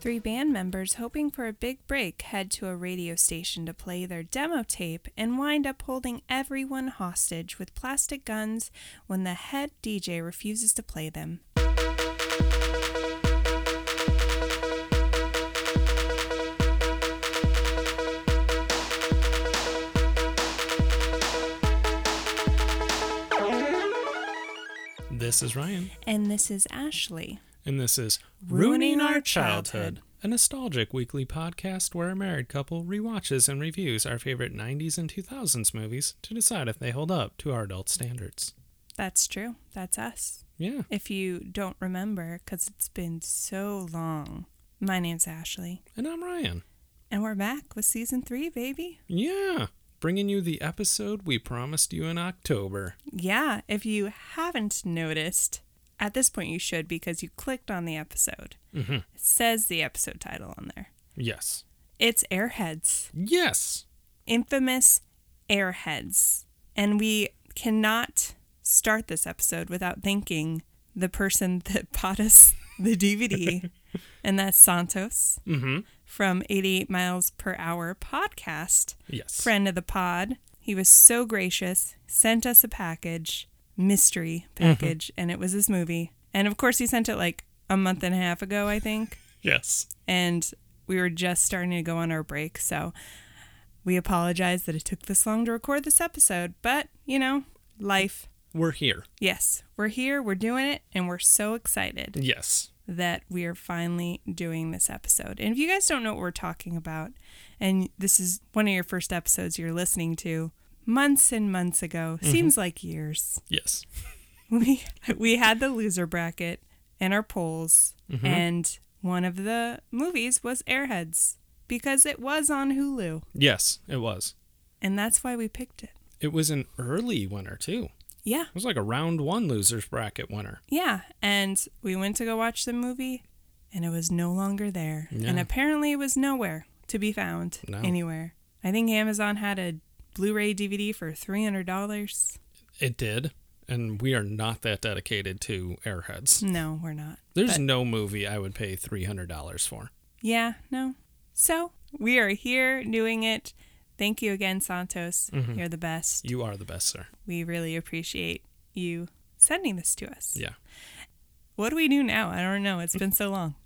Three band members hoping for a big break head to a radio station to play their demo tape and wind up holding everyone hostage with plastic guns when the head DJ refuses to play them. This is Ryan, And this is Ashley. and this is Ruining Ruining Our Childhood. Childhood, a nostalgic weekly podcast where a married couple rewatches and reviews our favorite 90s and 2000s movies to decide if they hold up to our adult standards. That's true. That's us. Yeah, If you don't remember, because it's been so long. My name's Ashley. and I'm Ryan. And we're back with season three, baby. Yeah, bringing you the episode we promised you in October. Yeah, if you haven't noticed, at this point you should because you clicked on the episode. Mm-hmm. It says the episode title on there. Yes. It's Airheads, Yes. infamous Airheads. And we cannot start this episode without thanking the person that bought us the DVD, and that's Santos Mm-hmm. From 88 Miles Per Hour podcast. Yes. friend of the pod. He was so gracious, sent us a package, mystery mm-hmm. package, and it was this movie. And of course, he sent it like a month and a half ago, I think. Yes. And we were just starting to go on our break. So we apologize that it took this long to record this episode. But, you know, life. We're here. Yes, we're here, we're doing it, and we're so excited Yes. That we are finally doing this episode. And if you guys don't know what we're talking about, and this is one of your first episodes you're listening to, months and months ago, mm-hmm. seems like years, Yes. we we had the loser bracket and our polls, mm-hmm. and one of the movies was Airheads because it was on Hulu, Yes, it was. and that's why we picked it. It was an early winner, too. Yeah, It was like a round one losers bracket winner. yeah, and we went to go watch the movie, and it was no longer there, and apparently it was nowhere to be found No. anywhere. I think Amazon had a Blu-ray DVD for three hundred dollars. It did. And we are not that dedicated to Airheads. No, we're not. There's But- no movie I would pay $300 for. Yeah, no. So we are here doing it. Thank you again, Santos. You're the best. You are the best, sir. We really appreciate you sending this to us. Yeah. What do we do now? I don't know. It's been so long.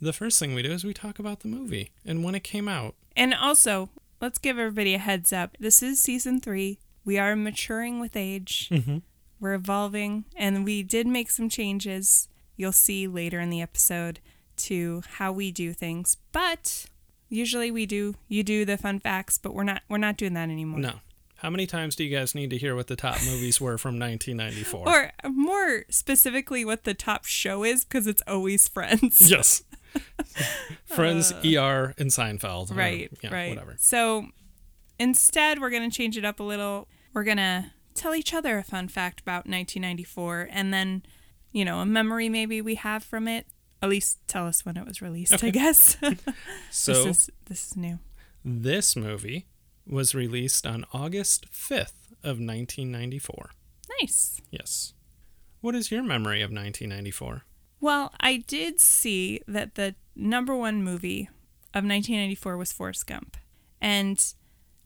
The first thing we do is we talk about the movie and when it came out. And also, let's give everybody a heads up. This is season three. We are maturing with age. Mm-hmm. We're evolving, and we did make some changes. You'll see later in the episode to how we do things. But usually we do you do the fun facts, but we're not we're not doing that anymore. No. How many times do you guys need to hear what the top movies were from 1994? Or more specifically, what the top show is, because it's always Friends. yes. Friends, ER, and Seinfeld. or, Uh, Right, yeah, right. Whatever. So instead, we're going to change it up a little. We're going to tell each other a fun fact about 1994 and then, you know, a memory maybe we have from it. At least tell us when it was released, I guess. So this is this is new. this movie was released on August 5th of 1994. Nice. Yes. What is your memory of 1994? Well, I did see that the number one movie of 1994 was Forrest Gump. And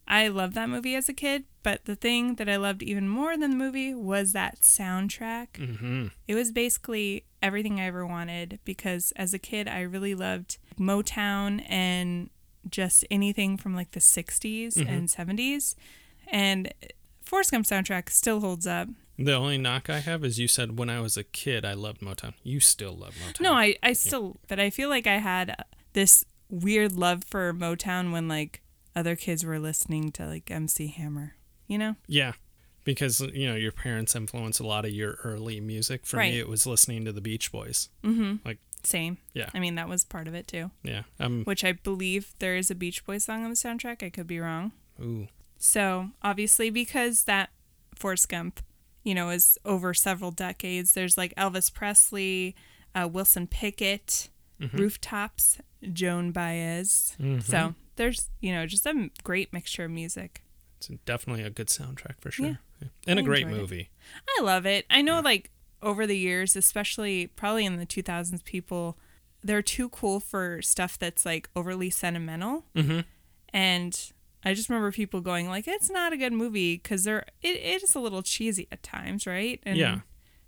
I loved that movie as a kid, but the thing that I loved even more than the movie was that soundtrack. Mm-hmm. It was basically everything I ever wanted because as a kid, I really loved Motown and just anything from like the 60s mm-hmm. and 70s. And Forrest Gump soundtrack still holds up. The only knock I have is you said when I was a kid I loved Motown. You still love Motown. No, I, I still, but I feel like I had this weird love for Motown when like other kids were listening to like MC Hammer, you know? Yeah. Because you know your parents influenced a lot of your early music. For Right. me, it was listening to the Beach Boys. Mm-hmm. Like same. Yeah. I mean, that was part of it too, Yeah. Um. which I believe there is a Beach Boys song on the soundtrack. I could be wrong. Ooh. So obviously, because that Forrest Gump, you know, is over several decades, there's like Elvis Presley, uh, Wilson Pickett, Rooftops, Joan Baez. So there's, you know, just a great mixture of music. It's definitely a good soundtrack for sure. Yeah. Yeah. And I a great enjoyed it. movie. I love it. I know, like, over the years, especially probably in the 2000s, people they're too cool for stuff that's like overly sentimental. Mm-hmm. And I just remember people going like, "It's not a good movie" because they're it, it is a little cheesy at times, right? And Yeah.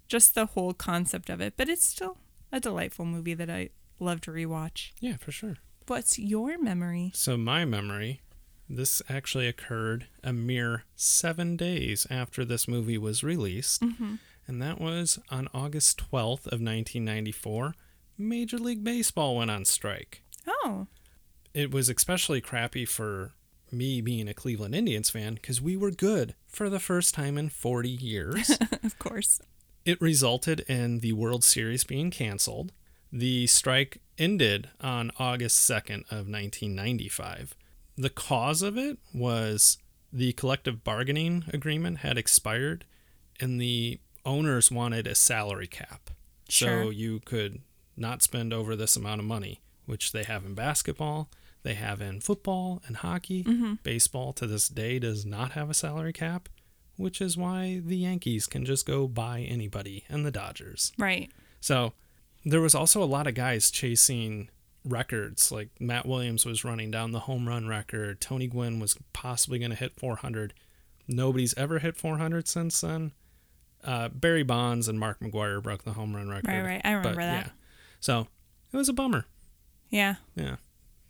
just the whole concept of it, but it's still a delightful movie that I love to rewatch. Yeah, for sure. What's your memory? So my memory, this actually occurred a mere seven days after this movie was released, mm-hmm. and that was on August twelfth of nineteen ninety four. Major League Baseball went on strike. Oh, It was especially crappy for me being a Cleveland Indians fan because we were good for the first time in 40 years. of course. it resulted in the World Series being canceled. The strike ended on August 2nd of 1995. The cause of it was the collective bargaining agreement had expired and the owners wanted a salary cap. Sure. So you could not spend over this amount of money, which they have in basketball, they have in football and hockey. Mm-hmm. Baseball to this day does not have a salary cap, which is why the Yankees can just go buy anybody and the Dodgers. Right. So there was also a lot of guys chasing records. Like Matt Williams was running down the home run record. Tony Gwynn was possibly going to hit 400. Nobody's ever hit 400 since then. Uh, Barry Bonds and Mark McGwire broke the home run record. Right, right. I remember that. Yeah. So it was a bummer. Yeah. Yeah.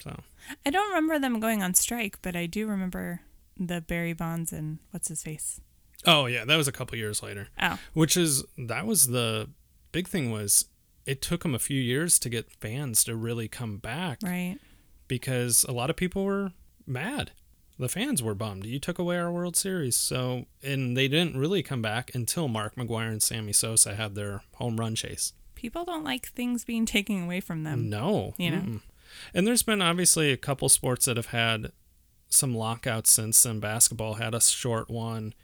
So I don't remember them going on strike, but I do remember the Barry Bonds and what's his face. Oh yeah, that was a couple years later. Oh, Which is that was the big thing was it took them a few years to get fans to really come back right. because a lot of people were mad. The fans were bummed. You took away our World Series. So and they didn't really come back until Mark McGwire and Sammy Sosa had their home run chase. People don't like things being taken away from them. No. you know? mm-mm. And there's been obviously a couple sports that have had some lockouts since then. Basketball had a short one.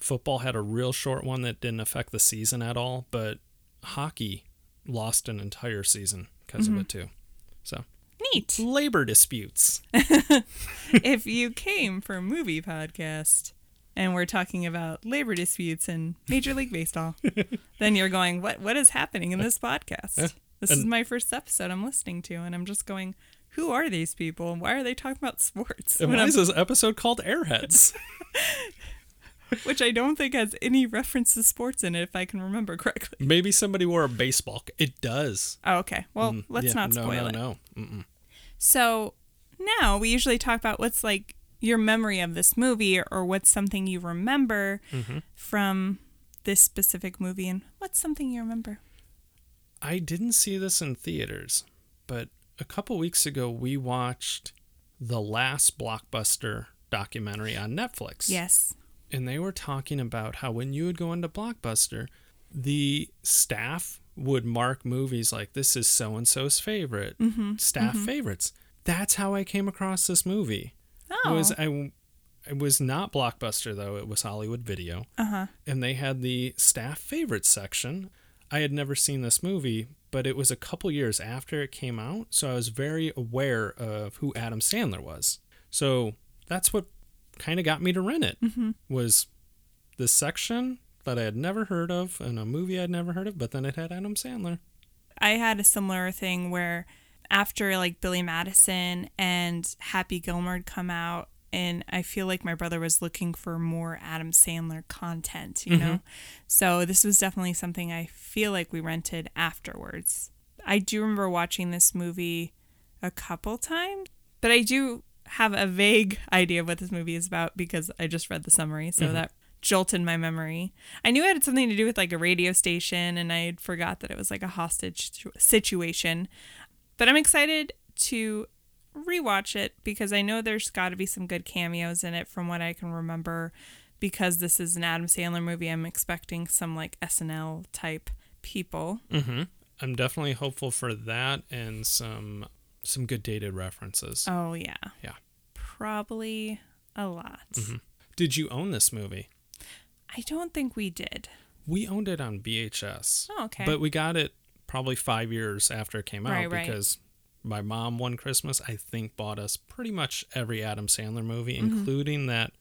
Football had a real short one that didn't affect the season at all. But hockey lost an entire season because of mm-hmm. it too. So Neat. labor disputes. if you came for a movie podcast and we're talking about labor disputes in Major League Baseball, then you're going, what What is happening in this podcast? This is my first episode I'm listening to, and I'm just going, who are these people? and Why are they talking about sports? And why is this episode called Airheads? which I don't think has any reference to sports in it, if I can remember correctly. Maybe somebody wore a baseball. c- It does. Oh, okay. Well, Mm, let's yeah, not no, spoil no, it. No, Mm-mm. So now we usually talk about what's like your memory of this movie or what's something you remember Mm-hmm. from this specific movie and what's something you remember. I didn't see this in theaters, but a couple weeks ago we watched the last blockbuster documentary on Netflix. Yes. And they were talking about how when you would go into Blockbuster, the staff would mark movies like this is so and so's favorite, staff favorites. That's how I came across this movie. Oh. Was I it was not Blockbuster though, it was Hollywood Video. uh-huh. and they had the staff favorites section. I had never seen this movie, but it was a couple years after it came out, so I was very aware of who Adam Sandler was. So that's what kind of got me to rent it. Mm-hmm. Was this section that I had never heard of and a movie I'd never heard of, but then it had Adam Sandler. I had a similar thing where after like Billy Madison and Happy Gilmore had come out and I feel like my brother was looking for more Adam Sandler content, you know. Mm-hmm. So this was definitely something I feel like we rented afterwards. I do remember watching this movie a couple times, but I do have a vague idea of what this movie is about because I just read the summary, so that jolted my memory. I knew it had something to do with like a radio station, and I forgot that it was like a hostage situation. But I'm excited to rewatch it because I know there's got to be some good cameos in it from what I can remember. Because this is an Adam Sandler movie, I'm expecting some like SNL type people. Mm-hmm. I'm definitely hopeful for that and some some good dated references. Oh yeah, Yeah. probably a lot. Did you own this movie? I don't think we did. We owned it on VHS. Oh, okay. But we got it probably five years after it came out Right, right. because my mom one Christmas I think bought us pretty much every Adam Sandler movie, Mm-hmm. including that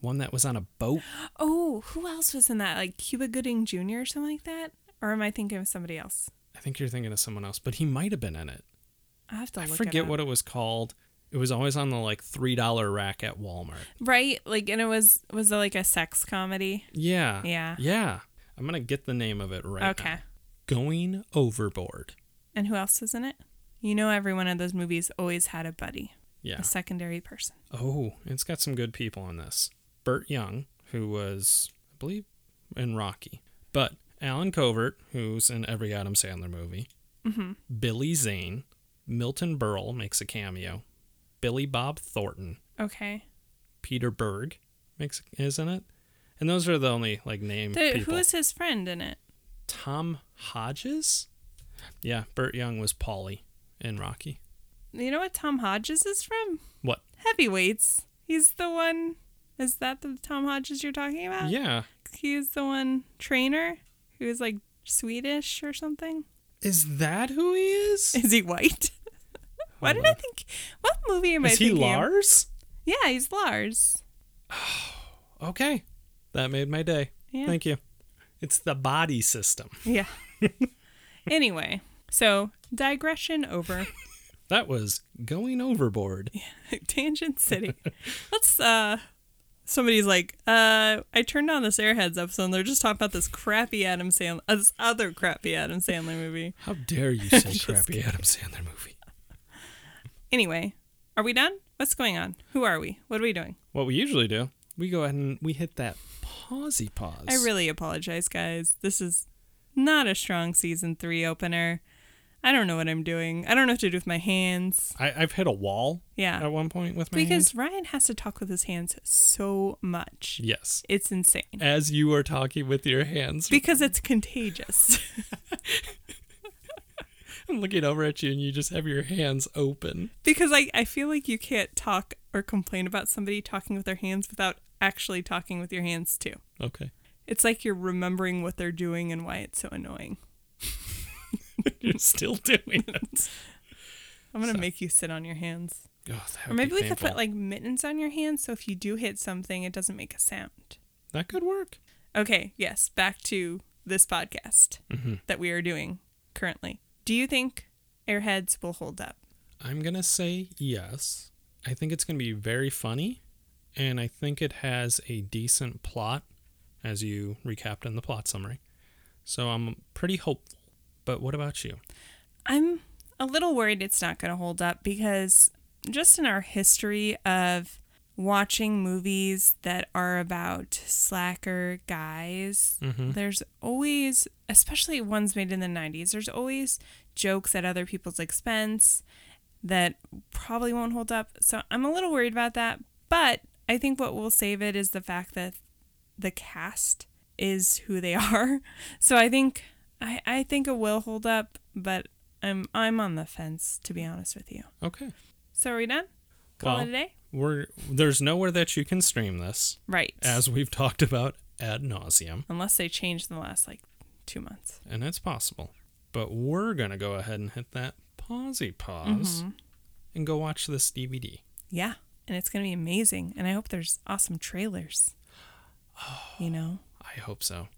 one that was on a boat. Oh, who else was in that? Like Cuba Gooding Jr. or something like that? Or am I thinking of somebody else? I think you're thinking of someone else, but he might have been in it. I have to I forget it what it was called. It was always on the like three dollar rack at Walmart. Right? Like, and it was was it like a sex comedy? Yeah. Yeah. Yeah. I'm gonna get the name of it right okay. now. Going overboard. And who else is in it? You know, every one of those movies always had a buddy, Yeah. a secondary person. Oh, it's got some good people in this. Burt Young, who was, I believe, in Rocky, but Allen Covert, who's in every Adam Sandler movie. Mm-hmm. Billy Zane, Milton Berle makes a cameo. Billy Bob Thornton, Okay. Peter Berg makes is in it, and those are the only like name The, people. who is his friend in it? Tom Hodges? Yeah, Burt Young was Paulie in Rocky. You know what Tom Hodges is from? What? Heavyweights. He's the one. Is that the Tom Hodges you're talking about? Yeah. He's the one trainer who's like Swedish or something. Is that who he is? Is he white? Why did I think? What movie am I Is he thinking? of? Lars? Yeah, he's Lars. Okay. That made my day. Yeah. Thank you. It's the body system. Yeah. anyway, so digression over. That was going overboard. Tangent City. Let's uh somebody's like, uh I turned on this Airheads episode and they're just talking about this crappy Adam Sandler uh, this other crappy Adam Sandler movie. How dare you say Just crappy Adam Sandler movie? Anyway, are we done? What's going on? Who are we? What are we doing? What we usually do, we go ahead and we hit that pausey pause. I really apologize, guys. This is not a strong season three opener. I don't know what I'm doing. I don't know what to do with my hands. I, I've hit a wall Yeah. at one point with my hands. Because hands. Ryan has to talk with his hands so much. Yes. It's insane. As you are talking with your hands, Because it's contagious. I'm looking over at you and you just have your hands open. because I, I feel like you can't talk or complain about somebody talking with their hands without actually talking with your hands too. Okay. It's like you're remembering what they're doing and why it's so annoying. You're still doing it. I'm gonna So- make you sit on your hands. Oh, that Or maybe be we could put like mittens on your hands so if you do hit something it doesn't make a sound. that could work. Okay, yes, back to this podcast Mm-hmm. that we are doing currently. Do you think Airheads will hold up? I'm gonna say yes. I think it's gonna be very funny, and I think it has a decent plot, as you recapped in the plot summary. So I'm pretty hopeful. But what about you? I'm a little worried it's not going to hold up because just in our history of watching movies that are about slacker guys, Mm-hmm. there's always, especially ones made in the 90s, there's always jokes at other people's expense that probably won't hold up. So I'm a little worried about that. But I think what will save it is the fact that the cast is who they are. So I think I, I think it will hold up, but I'm I'm on the fence to be honest with you. Okay. So are we done? Call Well- it a day? We're there's nowhere that you can stream this, Right. as we've talked about ad nauseum, Unless they change in the last like two months. and it's possible. But we're gonna go ahead and hit that pausey pause Mm-hmm. and go watch this DVD. Yeah. And it's gonna be amazing. And I hope there's awesome trailers. You know? I hope so.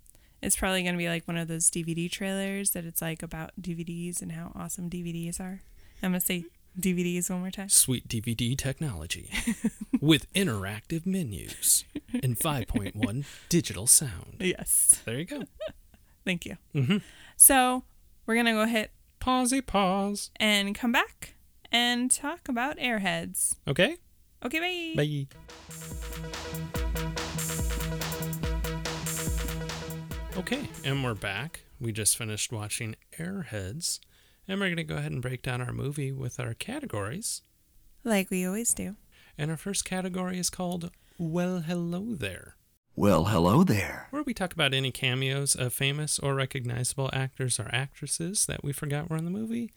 It's probably going to be like one of those DVD trailers that it's like about DVDs and how awesome DVDs are. I'm going to say DVDs one more time. Sweet DVD technology with interactive menus and 5.1 digital sound. Yes. There you go. Thank you. Mhm. So we're going to go hit Pausey pause. and come back and talk about Airheads. Okay. Okay, bye. Bye. Okay, and we're back. We just finished watching Airheads, and we're going to go ahead and break down our movie with our categories. Like we always do. And our first category is called Well, Hello There, Well, hello there. where we talk about any cameos of famous or recognizable actors or actresses that we forgot were in the movie,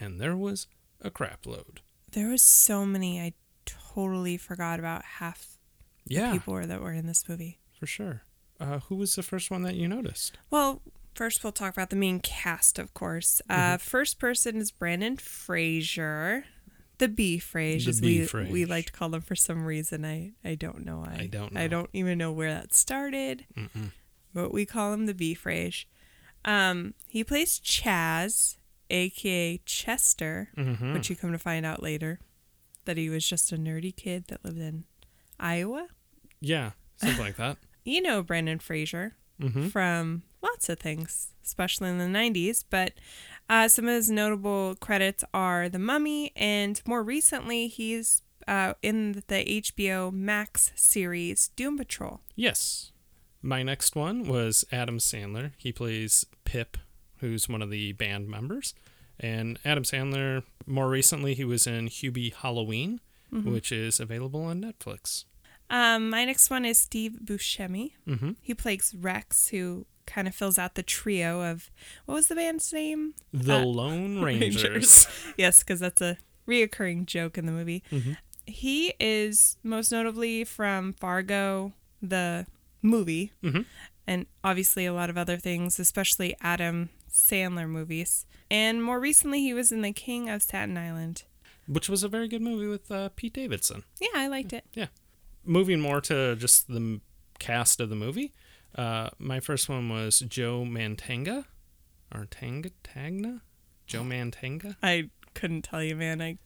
and there was a crap load. There was so many I totally forgot about half Yeah, the people that were in this movie. for sure. Uh, who was the first one that you noticed? Well, first we'll talk about the main cast, of course. Uh, first person is Brendan Fraser. The B phrase, The as we phrase. we like to call them for some reason. I I don't know. I, I don't I don't even know where that started. But we call him the B phrase. Um, he plays Chaz, aka Chester, Mm-hmm. which you come to find out later that he was just a nerdy kid that lived in Iowa. Yeah, something like that. You know Brendan Fraser Mm-hmm. from lots of things, especially in the 90s. But uh, some of his notable credits are The Mummy, and more recently, he's uh, in the HBO Max series Doom Patrol. Yes. My next one was Adam Sandler. He plays Pip, who's one of the band members. And Adam Sandler, more recently, he was in Hubie Halloween, which is available on Netflix. Um, my next one is Steve Buscemi. Mm-hmm. He plays Rex, who kind of fills out the trio of what was the band's name? The Uh, Lone Rangers. yes, because that's a reoccurring joke in the movie. Mm-hmm. He is most notably from Fargo, the movie, Mhm. and obviously a lot of other things, especially Adam Sandler movies. And more recently, he was in The King of Staten Island. which was a very good movie with uh, Pete Davidson. Yeah, I liked it. Moving more to just the cast of the movie, uh, my first one was Joe Mantanga, or Tanga Tagna, Joe Mantanga. I couldn't tell you, man. I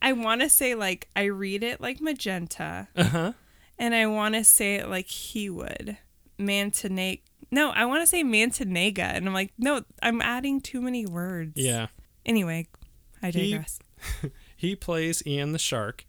I want to say like I read it like magenta, Uh huh. and I want to say it like he would. Mantanega. No, I want to say Mantanega, and I'm like, no, I'm adding too many words. Yeah. Anyway, I He- digress. He plays Ian the Shark.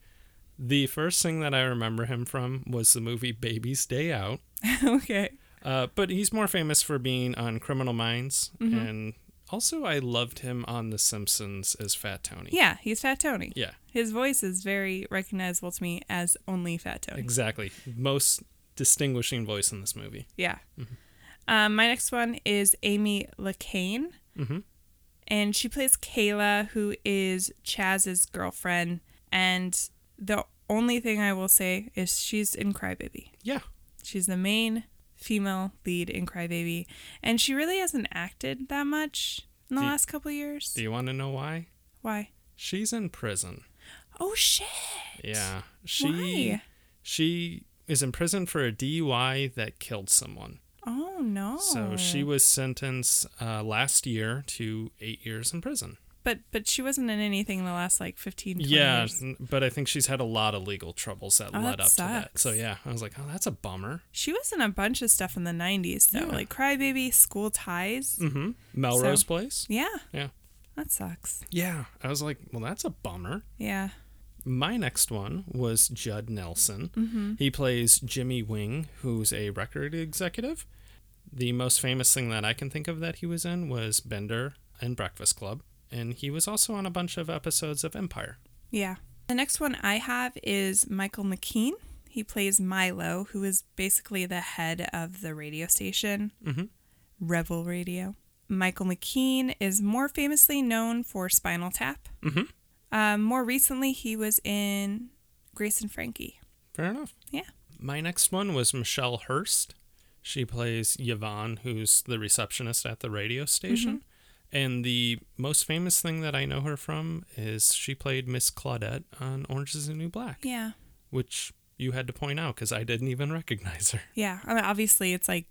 The first thing that I remember him from was the movie Baby's Day Out. okay. Uh, but he's more famous for being on Criminal Minds, Mm-hmm. and also I loved him on The Simpsons as Fat Tony. Yeah, he's Fat Tony. Yeah, His voice is very recognizable to me as only Fat Tony. exactly. Most distinguishing voice in this movie. Yeah. Mm-hmm. Um, my next one is Amy Locane. Mhm. And she plays Kayla, who is Chaz's girlfriend. And the only thing I will say is she's in Crybaby. Yeah, She's the main female lead in Crybaby. And she really hasn't acted that much in the Do- last couple years. Do you want to know why? Why? She's in prison. Oh, shit. Yeah. She Why? she is in prison for a DUI that killed someone. Oh, no. So she was sentenced uh, last year to eight years in prison. But but she wasn't in anything in the last like 15, 20 Yeah, years. but I think she's had a lot of legal troubles that Oh, led that up to that. So yeah, I was like, oh, that's a bummer. She was in a bunch of stuff in the 90s, though, Yeah. like Crybaby, School Ties. Mm-hmm. Melrose So- Place. Yeah, Yeah. that sucks. Yeah, I was like, well, that's a bummer. Yeah. My next one was Judd Nelson. Mm-hmm. He plays Jimmy Wing, who's a record executive. The most famous thing that I can think of that he was in was Bender and Breakfast Club, and he was also on a bunch of episodes of Empire. Yeah. The next one I have is Michael McKean. He plays Milo, who is basically the head of the radio station, Mhm. Rebel Radio. Michael McKean is more famously known for Spinal Tap. Mhm. Um, more recently, he was in Grace and Frankie. Fair enough. Yeah. My next one was Michelle Hurst. She plays Yvonne, who's the receptionist at the radio station. And the most famous thing that I know her from is she played Miss Claudette on Orange is the New Black, Yeah. which you had to point out because I didn't even recognize her. Yeah. I mean, obviously, it's like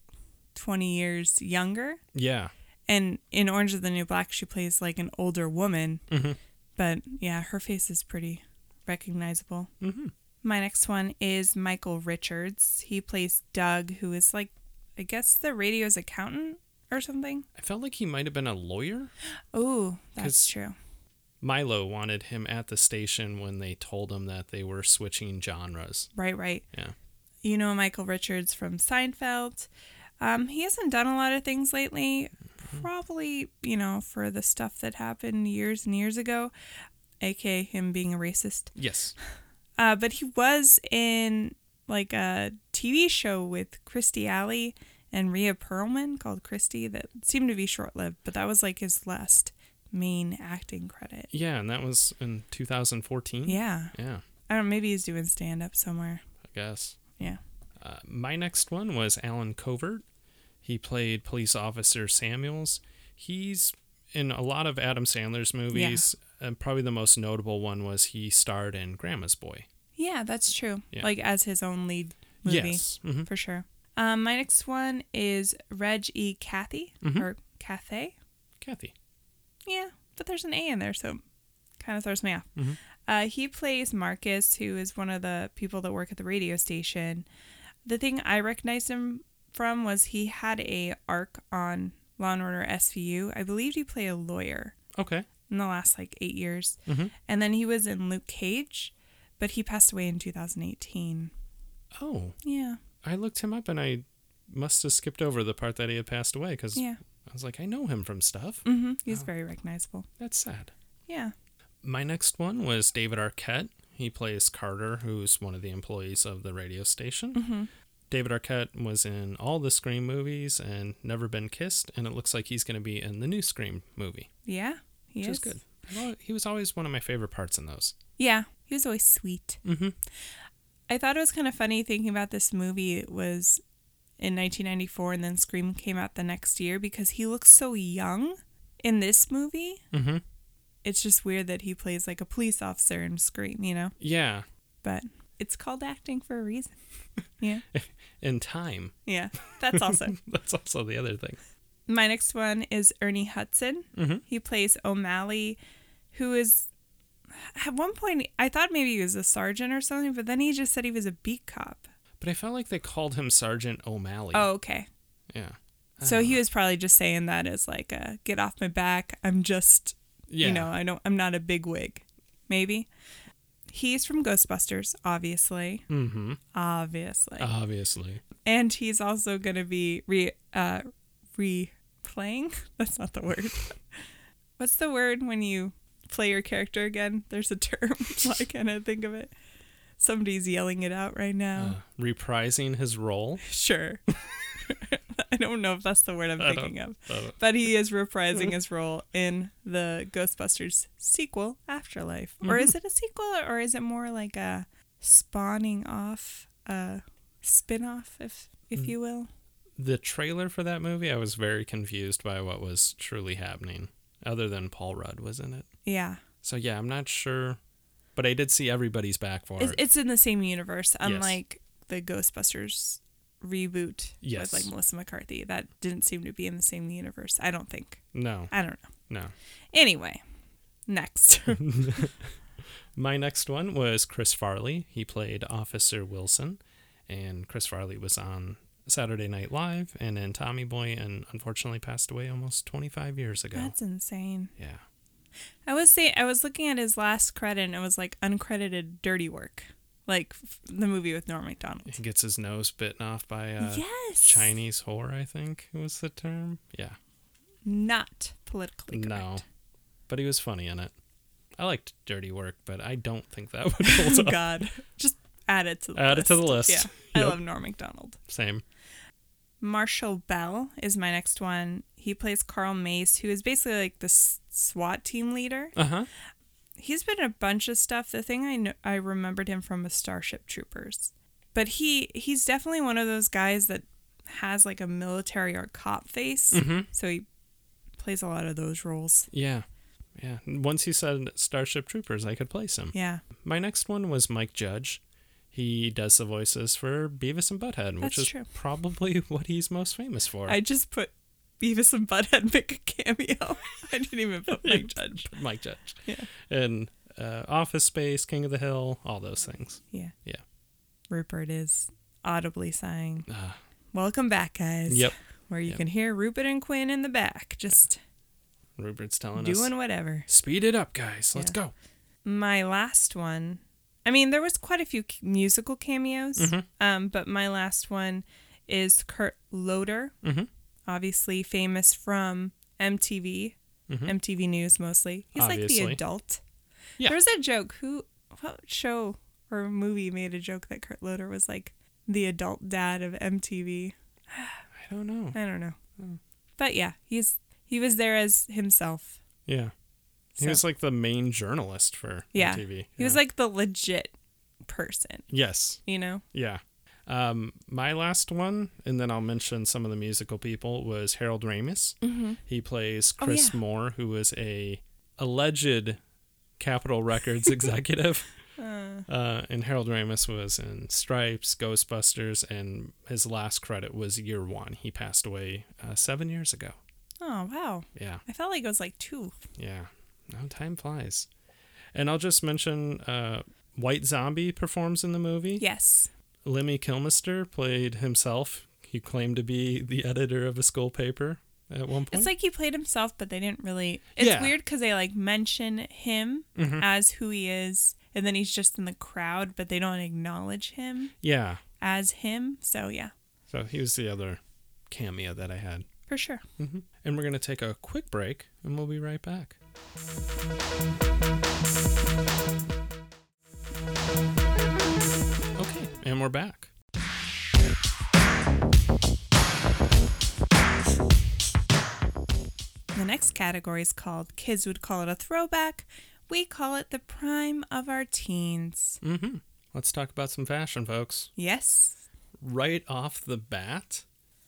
20 years younger. Yeah. And in Orange is the New Black, she plays like an older woman. Mhm. But yeah, her face is pretty recognizable. Mhm. My next one is Michael Richards. He plays Doug, who is like, I guess, the radio's accountant or something. I felt like he might have been a lawyer. Oh, that's true. Milo wanted him at the station when they told him that they were switching genres. Right, right. Yeah. You know Michael Richards from Seinfeld. Um, he hasn't done a lot of things lately. Probably, you know, for the stuff that happened years and years ago, aka him being a racist. Yes. Uh, but he was in like a TV show with Kirstie Alley and Rhea Perlman called Kirstie that seemed to be short lived, but that was like his last main acting credit. Yeah, and that was in 2014. Yeah. Yeah, I don't know, maybe he's doing stand up somewhere. I guess. Yeah. Uh, my next one was Allen Covert. He played police officer Samuels. He's in a lot of Adam Sandler's movies. and probably the most notable one was he starred in Grandma's Boy. Yeah, that's true. Yeah. Like as his own lead movie. Yes. hmm For sure. Um, my next one is Reg E. Cathey Mhm. or Cathay. Kathy. Yeah, but there's an A in there, so kind of throws me off. Mhm. Uh, he plays Marcus, who is one of the people that work at the radio station. The thing I recognized him from was he had a arc on Law and Order SVU. I believe he played a lawyer Okay. in the last like eight years, Mhm. and then he was in Luke Cage, but he passed away in 2018. Oh, Yeah, I looked him up and I must have skipped over the part that he had passed away because yeah. I was like, I know him from stuff. hmm He's Oh. very recognizable. That's sad. Yeah. My next one was David Arquette. He plays Carter, who's one of the employees of the radio station. hmm David Arquette was in all the Scream movies and Never Been Kissed, and it looks like he's going to be in the new Scream movie, Yeah, he which is is good. He was always one of my favorite parts in those. Yeah, he was always sweet. Mm-hmm. I thought it was kind of funny thinking about this movie. It was in 1994, and then Scream came out the next year because he looks so young in this movie. Mm-hmm. It's just weird that he plays like a police officer in Scream, you know? Yeah, But it's called acting for a reason. yeah. in time. Yeah. That's also. That's also the other thing. My next one is Ernie Hudson. Mhm. He plays O'Malley, who is. At one point, I thought maybe he was a sergeant or something, but then he just said he was a beat cop. But I felt like they called him Sergeant O'Malley. Oh, okay. yeah. I So he know. was probably just saying that as like a get off my back. I'm just yeah. you know, I don't I'm not a big wig. Maybe. He's from Ghostbusters, obviously. Mm-hmm. Obviously. Obviously. and he's also gonna be re uh replaying. That's not the word. What's the word when you play your character again? There's a term. Why can't I think of it? Somebody's yelling it out right now. Uh, reprising his role. Sure. I don't know if that's the word I'm thinking of. But he is reprising his role in the Ghostbusters sequel, Afterlife. Or is it a sequel or is it more like a spawning off, a spin off, if, if you will? the trailer for that movie, I was very confused by what was truly happening, other than Paul Rudd wasn't it. Yeah. So yeah, I'm not sure, but I did see everybody's back for It's, it. it's in the same universe, unlike the Ghostbusters reboot Yes. with like Melissa McCarthy. That didn't seem to be in the same universe. I don't think. No, I don't know. no. Anyway, next. My next one was Chris Farley. He played Officer Wilson, and Chris Farley was on Saturday Night Live and then Tommy Boy, and unfortunately passed away almost 25 years ago. That's insane. yeah. I was saying I was looking at his last credit and it was like uncredited dirty work. Like f- the movie with Norm MacDonald. He gets his nose bitten off by a yes. Chinese whore, I think was the term. Yeah. Not politically correct. No. But he was funny in it. I liked Dirty Work, but I don't think that would hold up. Oh up. God. Just add it to the Add it list. to the list. Yeah. I love Norm MacDonald. Same. Marshall Bell is my next one. He plays Carl Mace, who is basically like the SWAT team leader. Uh huh. He's been in a bunch of stuff. The thing I know, I remembered him from was Starship Troopers, but he he's definitely one of those guys that has like a military or cop face. Mm-hmm. So he plays a lot of those roles. Yeah. Yeah. Once you said Starship Troopers, I could place him. Yeah, My next one was Mike Judge. He does the voices for Beavis and Butthead, which is true. probably what he's most famous for. I just put Beavis and Butthead make a cameo. I didn't even put Mike Judge. Mike Judge. Yeah. And uh, Office Space, King of the Hill, all those things. Yeah. Yeah. Rupert is audibly sighing, Uh, "Welcome back, guys." yep. Where you Yep. can hear Rupert and Quinn in the back, just Rupert's telling doing us, whatever. speed it up, guys. Let's Yeah. go. My last one. I mean, there was quite a few musical cameos, Mhm. um, but my last one is Kurt Loder, Mhm. obviously famous from MTV, Mhm. MTV News mostly. He's like the adult. Yeah. There was a joke. Who, what show or movie made a joke that Kurt Loder was like the adult dad of MTV? I don't know. I don't know, Oh. but yeah, he's he was there as himself. Yeah. He So- was like the main journalist for Yeah. MTV. He was like the legit person, Yes. you know. Yeah. Um, my last one, and then I'll mention some of the musical people, was Harold Ramis. Mm-hmm. He plays Oh, Chris yeah. Moore, who was a alleged Capitol Records executive. Uh, and Harold Ramis was in Stripes, Ghostbusters, and his last credit was Year One. He passed away uh, seven years ago. Oh wow. Yeah, I felt like it was like two. yeah. No, time flies. And I'll just mention uh, White Zombie performs in the movie. Yes. Lemmy Kilmister played himself. He claimed to be the editor of a school paper at one point. It's like he played himself, but they didn't really. It's Yeah. weird because they like mention him Mhm. as who he is, and then he's just in the crowd, but they don't acknowledge him yeah. as him. So yeah, So he was the other cameo that I had. for sure. hmm And we're going to take a quick break and we'll be right back. Okay, and we're back. The next category is called Kids Would Call It a Throwback. We call it the prime of our teens. Mm hmm. Let's talk about some fashion, folks. Yes. Right off the bat,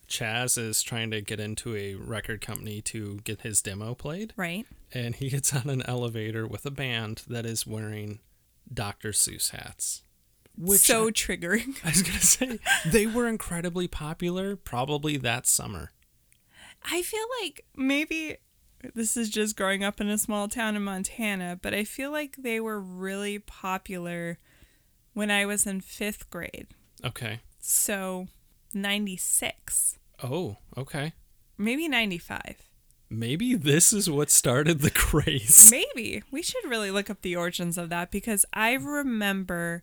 Chaz is trying to get into a record company to get his demo played, Right. and he gets on an elevator with a band that is wearing Dr. Seuss hats. Which so I- triggering. I was gonna say they were incredibly popular, probably that summer. I feel like maybe this is just growing up in a small town in Montana, but I feel like they were really popular when I was in fifth grade. Okay. So 96, Oh, okay. maybe 95. Maybe this is what started the craze. Maybe. We should really look up the origins of that because I remember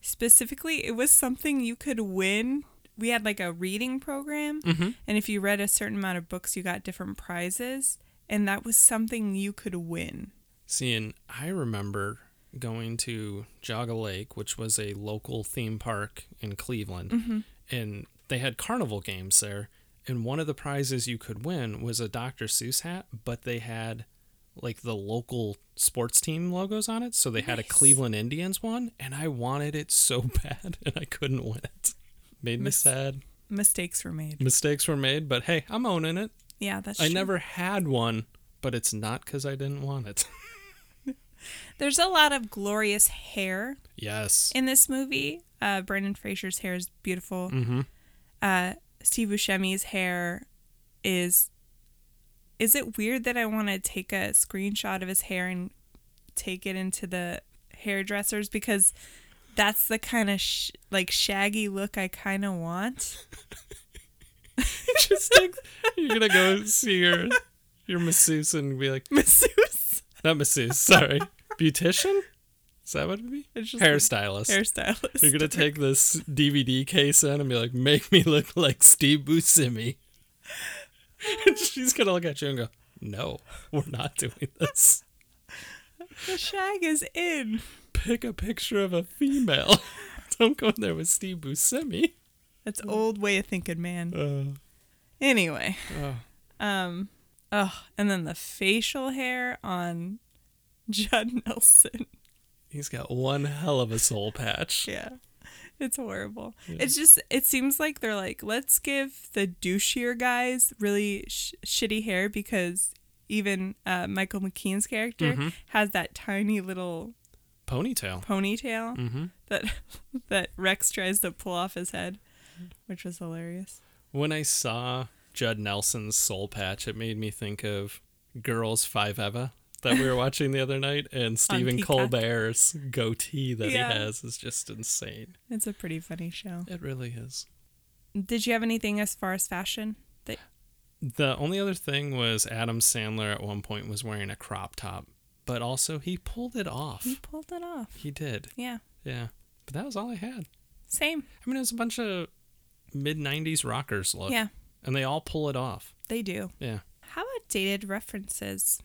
specifically it was something you could win. We had like a reading program, Mhm. and if you read a certain amount of books, you got different prizes, and that was something you could win. Seeing, I remember going to Geauga Lake, which was a local theme park in Cleveland, and they had carnival games there. And one of the prizes you could win was a Dr. Seuss hat, but they had like the local sports team logos on it. So they had a Cleveland Indians one, and I wanted it so bad, and I couldn't win it. Made me sad. Mistakes were made. Mistakes were made, but hey, I'm owning it. Yeah, that's I true. never had one, but it's not because I didn't want it. There's a lot of glorious hair yes. in this movie. Uh, Brendan Fraser's hair is beautiful. Mm-hmm. Uh, Steve Buscemi's hair is. Is it weird that I want to take a screenshot of his hair and take it into the hairdressers because that's the kind of sh- like shaggy look I kind of want. Just like you're gonna go see your your masseuse and be like, Masseuse. not masseuse, sorry, beautician. Is that what it'd be? It's just Hairstylist. Hairstylist. You're gonna take this DVD case in and be like, make me look like Steve Buscemi. She's gonna look at you and go, no, we're not doing this. the shag is in. Pick a picture of a female. Don't go in there with Steve Buscemi. That's old way of thinking, man. Uh, Anyway, uh, um, oh, and then the facial hair on Judd Nelson. He's got one hell of a soul patch. Yeah. It's horrible. It's just, it seems like they're like, let's give the douchier guys really sh- shitty hair because even uh, Michael McKean's character Mhm. has that tiny little Ponytail. ponytail Mm-hmm. that that Rex tries to pull off his head, which was hilarious. When I saw Judd Nelson's soul patch, it made me think of Girls Five Eva that we were watching the other night, and Stephen Colbert's goatee that Yeah. he has is just insane. It's a pretty funny show. It really is. Did you have anything as far as fashion? That The only other thing was Adam Sandler at one point was wearing a crop top, but also he pulled it off. he pulled it off. He did, Yeah. yeah. But that was all I had. Same. I mean, it was a bunch of mid '90s rockers look, Yeah, and they all pull it off. they do. Yeah. How about dated references?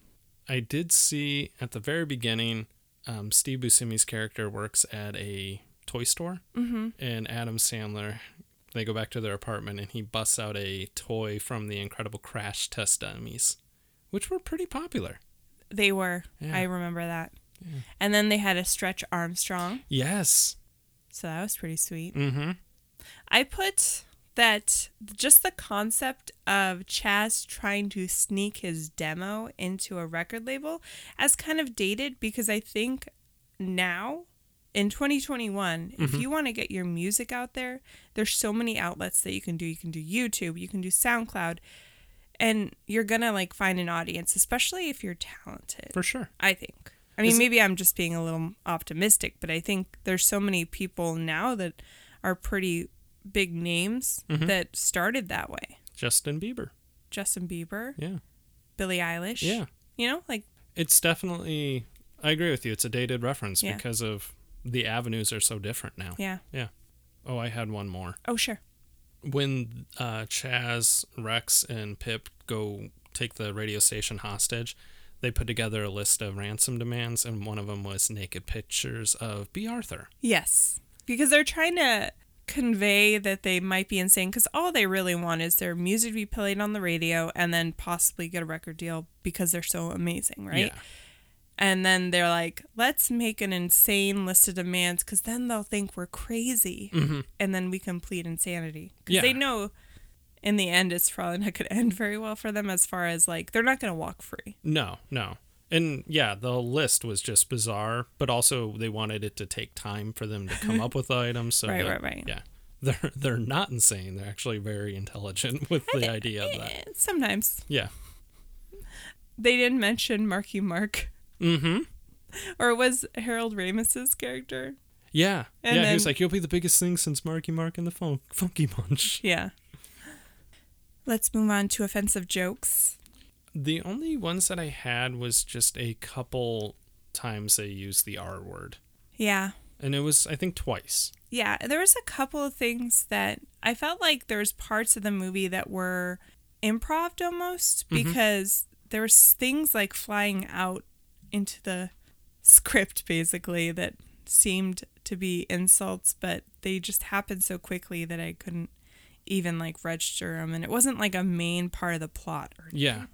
I did see at the very beginning, um, Steve Buscemi's character works at a toy store, Mm-hmm. and Adam Sandler. They go back to their apartment, and he busts out a toy from the Incredible Crash Test Dummies, which were pretty popular. They were. Yeah. I remember that. Yeah. And then they had a Stretch Armstrong, Yes. so that was pretty sweet. Mm-hmm. I put that just the concept of Chaz trying to sneak his demo into a record label as kind of dated because I think now in 2021 if mm-hmm. you want to get your music out there there's so many outlets that you can do you can do YouTube you can do SoundCloud and you're going to like find an audience especially if you're talented For sure. I think. I mean, Is- maybe I'm just being a little optimistic, but I think there's so many people now that are pretty big names Mm-hmm. that started that way. Justin Bieber. Justin Bieber, Yeah. Billie Eilish. Yeah. You know, like It's definitely, I agree with you. It's a dated reference Yeah. because of the avenues are so different now. yeah. Yeah. Oh, I had one more. Oh, sure. When uh, Chaz, Rex, and Pip go take the radio station hostage, they put together a list of ransom demands, and one of them was naked pictures of Bea Arthur. Yes. Because they're trying to convey that they might be insane because all they really want is their music to be played on the radio and then possibly get a record deal because they're so amazing, right? Yeah. And then they're like, let's make an insane list of demands because then they'll think we're crazy. Mm-hmm. And then we can plead insanity. Because Yeah. they know in the end it's probably not going to end very well for them as far as like, they're not going to walk free. No, no. And yeah, the list was just bizarre, but also they wanted it to take time for them to come up with the items. So Right, that- right, right. Yeah. They're they're not insane. They're actually very intelligent with the idea of that. Eh, Sometimes. Yeah. They didn't mention Marky Mark. Mm-hmm. Or was Harold Ramis's character. Yeah. And yeah, he was like, You'll be the biggest thing since Marky Mark and the Fun- Funky Bunch. Yeah. Let's move on to offensive jokes. The only ones that I had was just a couple times they used the R word. Yeah. And it was I think twice. Yeah, there was a couple of things that I felt like there was parts of the movie that were improv almost mm-hmm. because there was things like flying out into the script basically that seemed to be insults, but they just happened so quickly that I couldn't even like register them, and it wasn't like a main part of the plot. Or Yeah.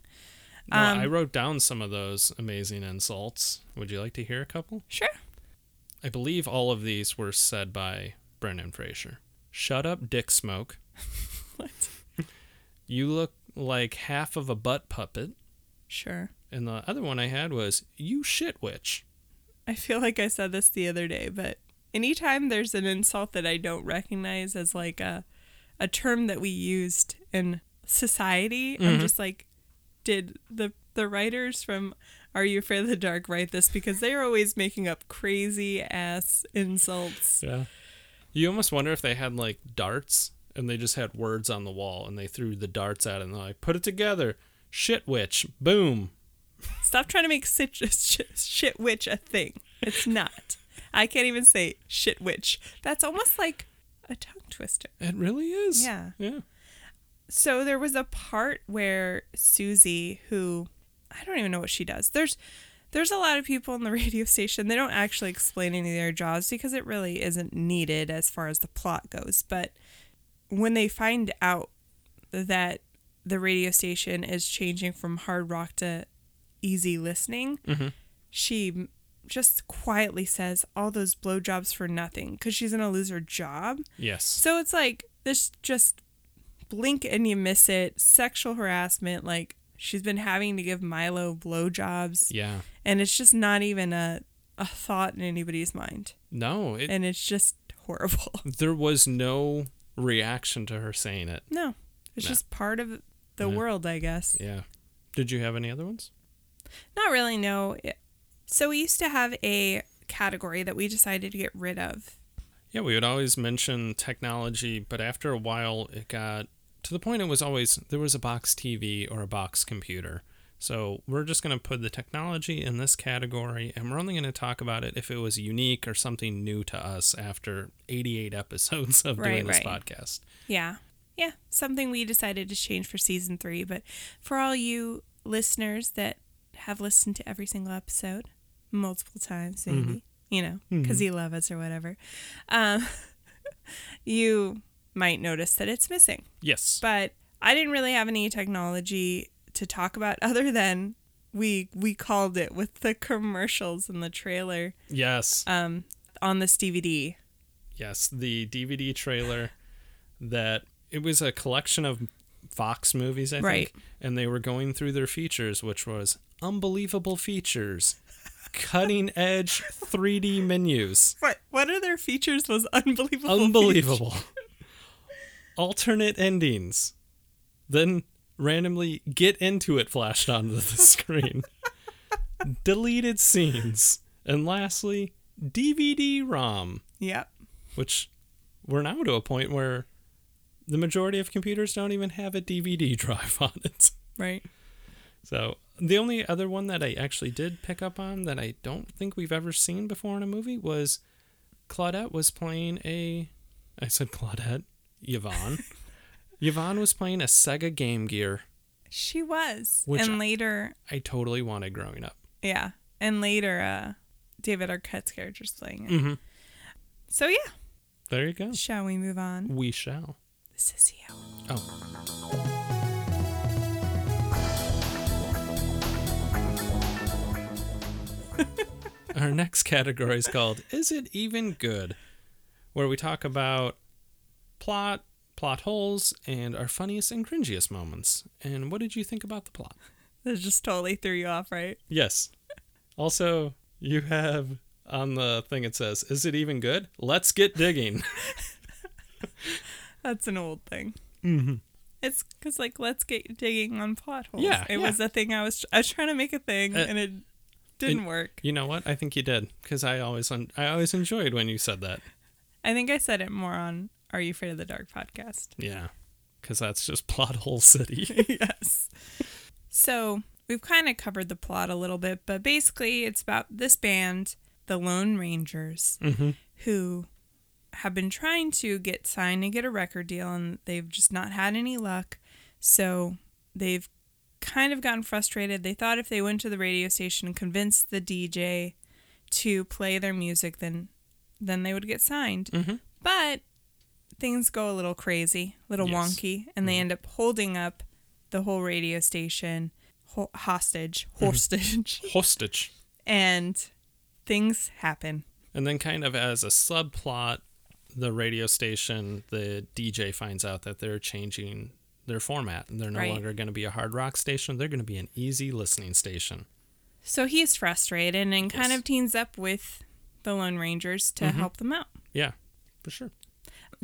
No, Um, I wrote down some of those amazing insults. Would you like to hear a couple? sure, I believe all of these were said by Brendan Fraser. Shut up, dick smoke. what? You look like half of a butt puppet. Sure. And the other one I had was, you shit witch. I feel like I said this the other day, but anytime there's an insult that I don't recognize as like a a term that we used in society, I'm just like, did the the writers from Are You Afraid of the Dark write this? Because they're always making up crazy ass insults. Yeah. You almost wonder if they had like darts and they just had words on the wall and they threw the darts at it and they're like, put it together. Shit witch. Boom. Stop trying to make shit, shit, shit witch a thing. It's not. I can't even say shit witch. That's almost like a tongue twister. It really is. Yeah. Yeah. So there was a part where Susie, who I don't even know what she does. There's there's a lot of people in the radio station. They don't actually explain any of their jobs because it really isn't needed as far as the plot goes. But when they find out that the radio station is changing from hard rock to easy listening, mm-hmm. she just quietly says all those blowjobs for nothing because she's gonna lose her job. Yes. So it's like this just blink and you miss it. Sexual harassment, like she's been having to give Milo blowjobs, Yeah. and it's just not even a a thought in anybody's mind, No, it, and it's just horrible. there was no reaction to her saying it. no, it's No. just part of the Yeah. world, I guess. Yeah. Did you have any other ones? Not really. No. So we used to have a category that we decided to get rid of. Yeah, we would always mention technology, but after a while, it got to the point it was always there was a box TV or a box computer. So we're just going to put the technology in this category, and we're only going to talk about it if it was unique or something new to us after 88 episodes of Right, doing this right. podcast. Yeah. Yeah. Something we decided to change for season three. But for all you listeners that have listened to every single episode multiple times, maybe, you know, because you love us or whatever, um, you might notice that it's missing. Yes. But I didn't really have any technology to talk about other than we we called it with the commercials and the trailer yes. um, on this DVD. Yes, the DVD trailer that it was a collection of Fox movies, I Right. think, and they were going through their features, which was unbelievable features, cutting edge 3D menus, What what are their features was unbelievable. unbelievable, alternate endings, then randomly get into it flashed onto the screen, deleted scenes, and lastly DVD ROM. Yep. which we're now to a point where the majority of computers don't even have a DVD drive on it. Right. So the only other one that I actually did pick up on that I don't think we've ever seen before in a movie was Claudette was playing a I said Claudette, Yvonne. Yvonne was playing a Sega Game Gear. She was. And I- later I totally wanted growing up. yeah. And later uh David Arquette's character's playing it. Mm-hmm. So yeah. There you go. Shall we move on? We shall. This is you. Oh. Our next category is called Is It Even Good? Where we talk about plot, plot holes, and our funniest and cringiest moments. And what did you think about the plot? This just totally threw you off, right? Yes. Also, you have on the thing it says, Is it even good? Let's get digging. That's an old thing. mm-hmm. It's because like let's get digging on plot holes. Yeah, it yeah. was a thing I was I was trying to make a thing Uh, and it didn't and- work. You know what? I think you did because I always un- I always enjoyed when you said that. I think I said it more on Are You Afraid of the Dark podcast. Yeah, because that's just plot hole city. yes. So we've kind of covered the plot a little bit, but basically it's about this band, the Lone Rangers, mm-hmm. who have been trying to get signed and get a record deal, and they've just not had any luck. So they've kind of gotten frustrated. They thought if they went to the radio station and convinced the DJ to play their music, then then they would get signed. Mhm. But things go a little crazy, a little Yes. wonky, and they end up holding up the whole radio station ho- hostage, Mm-hmm. hostage, Hostage. and things happen. And then, kind of as a subplot, the radio station, the DJ finds out that they're changing their format and they're no Right. longer going to be a hard rock station. They're going to be an easy listening station. So he's frustrated and kind of teams up with the Lone Rangers to Mhm. help them out. Yeah, for sure.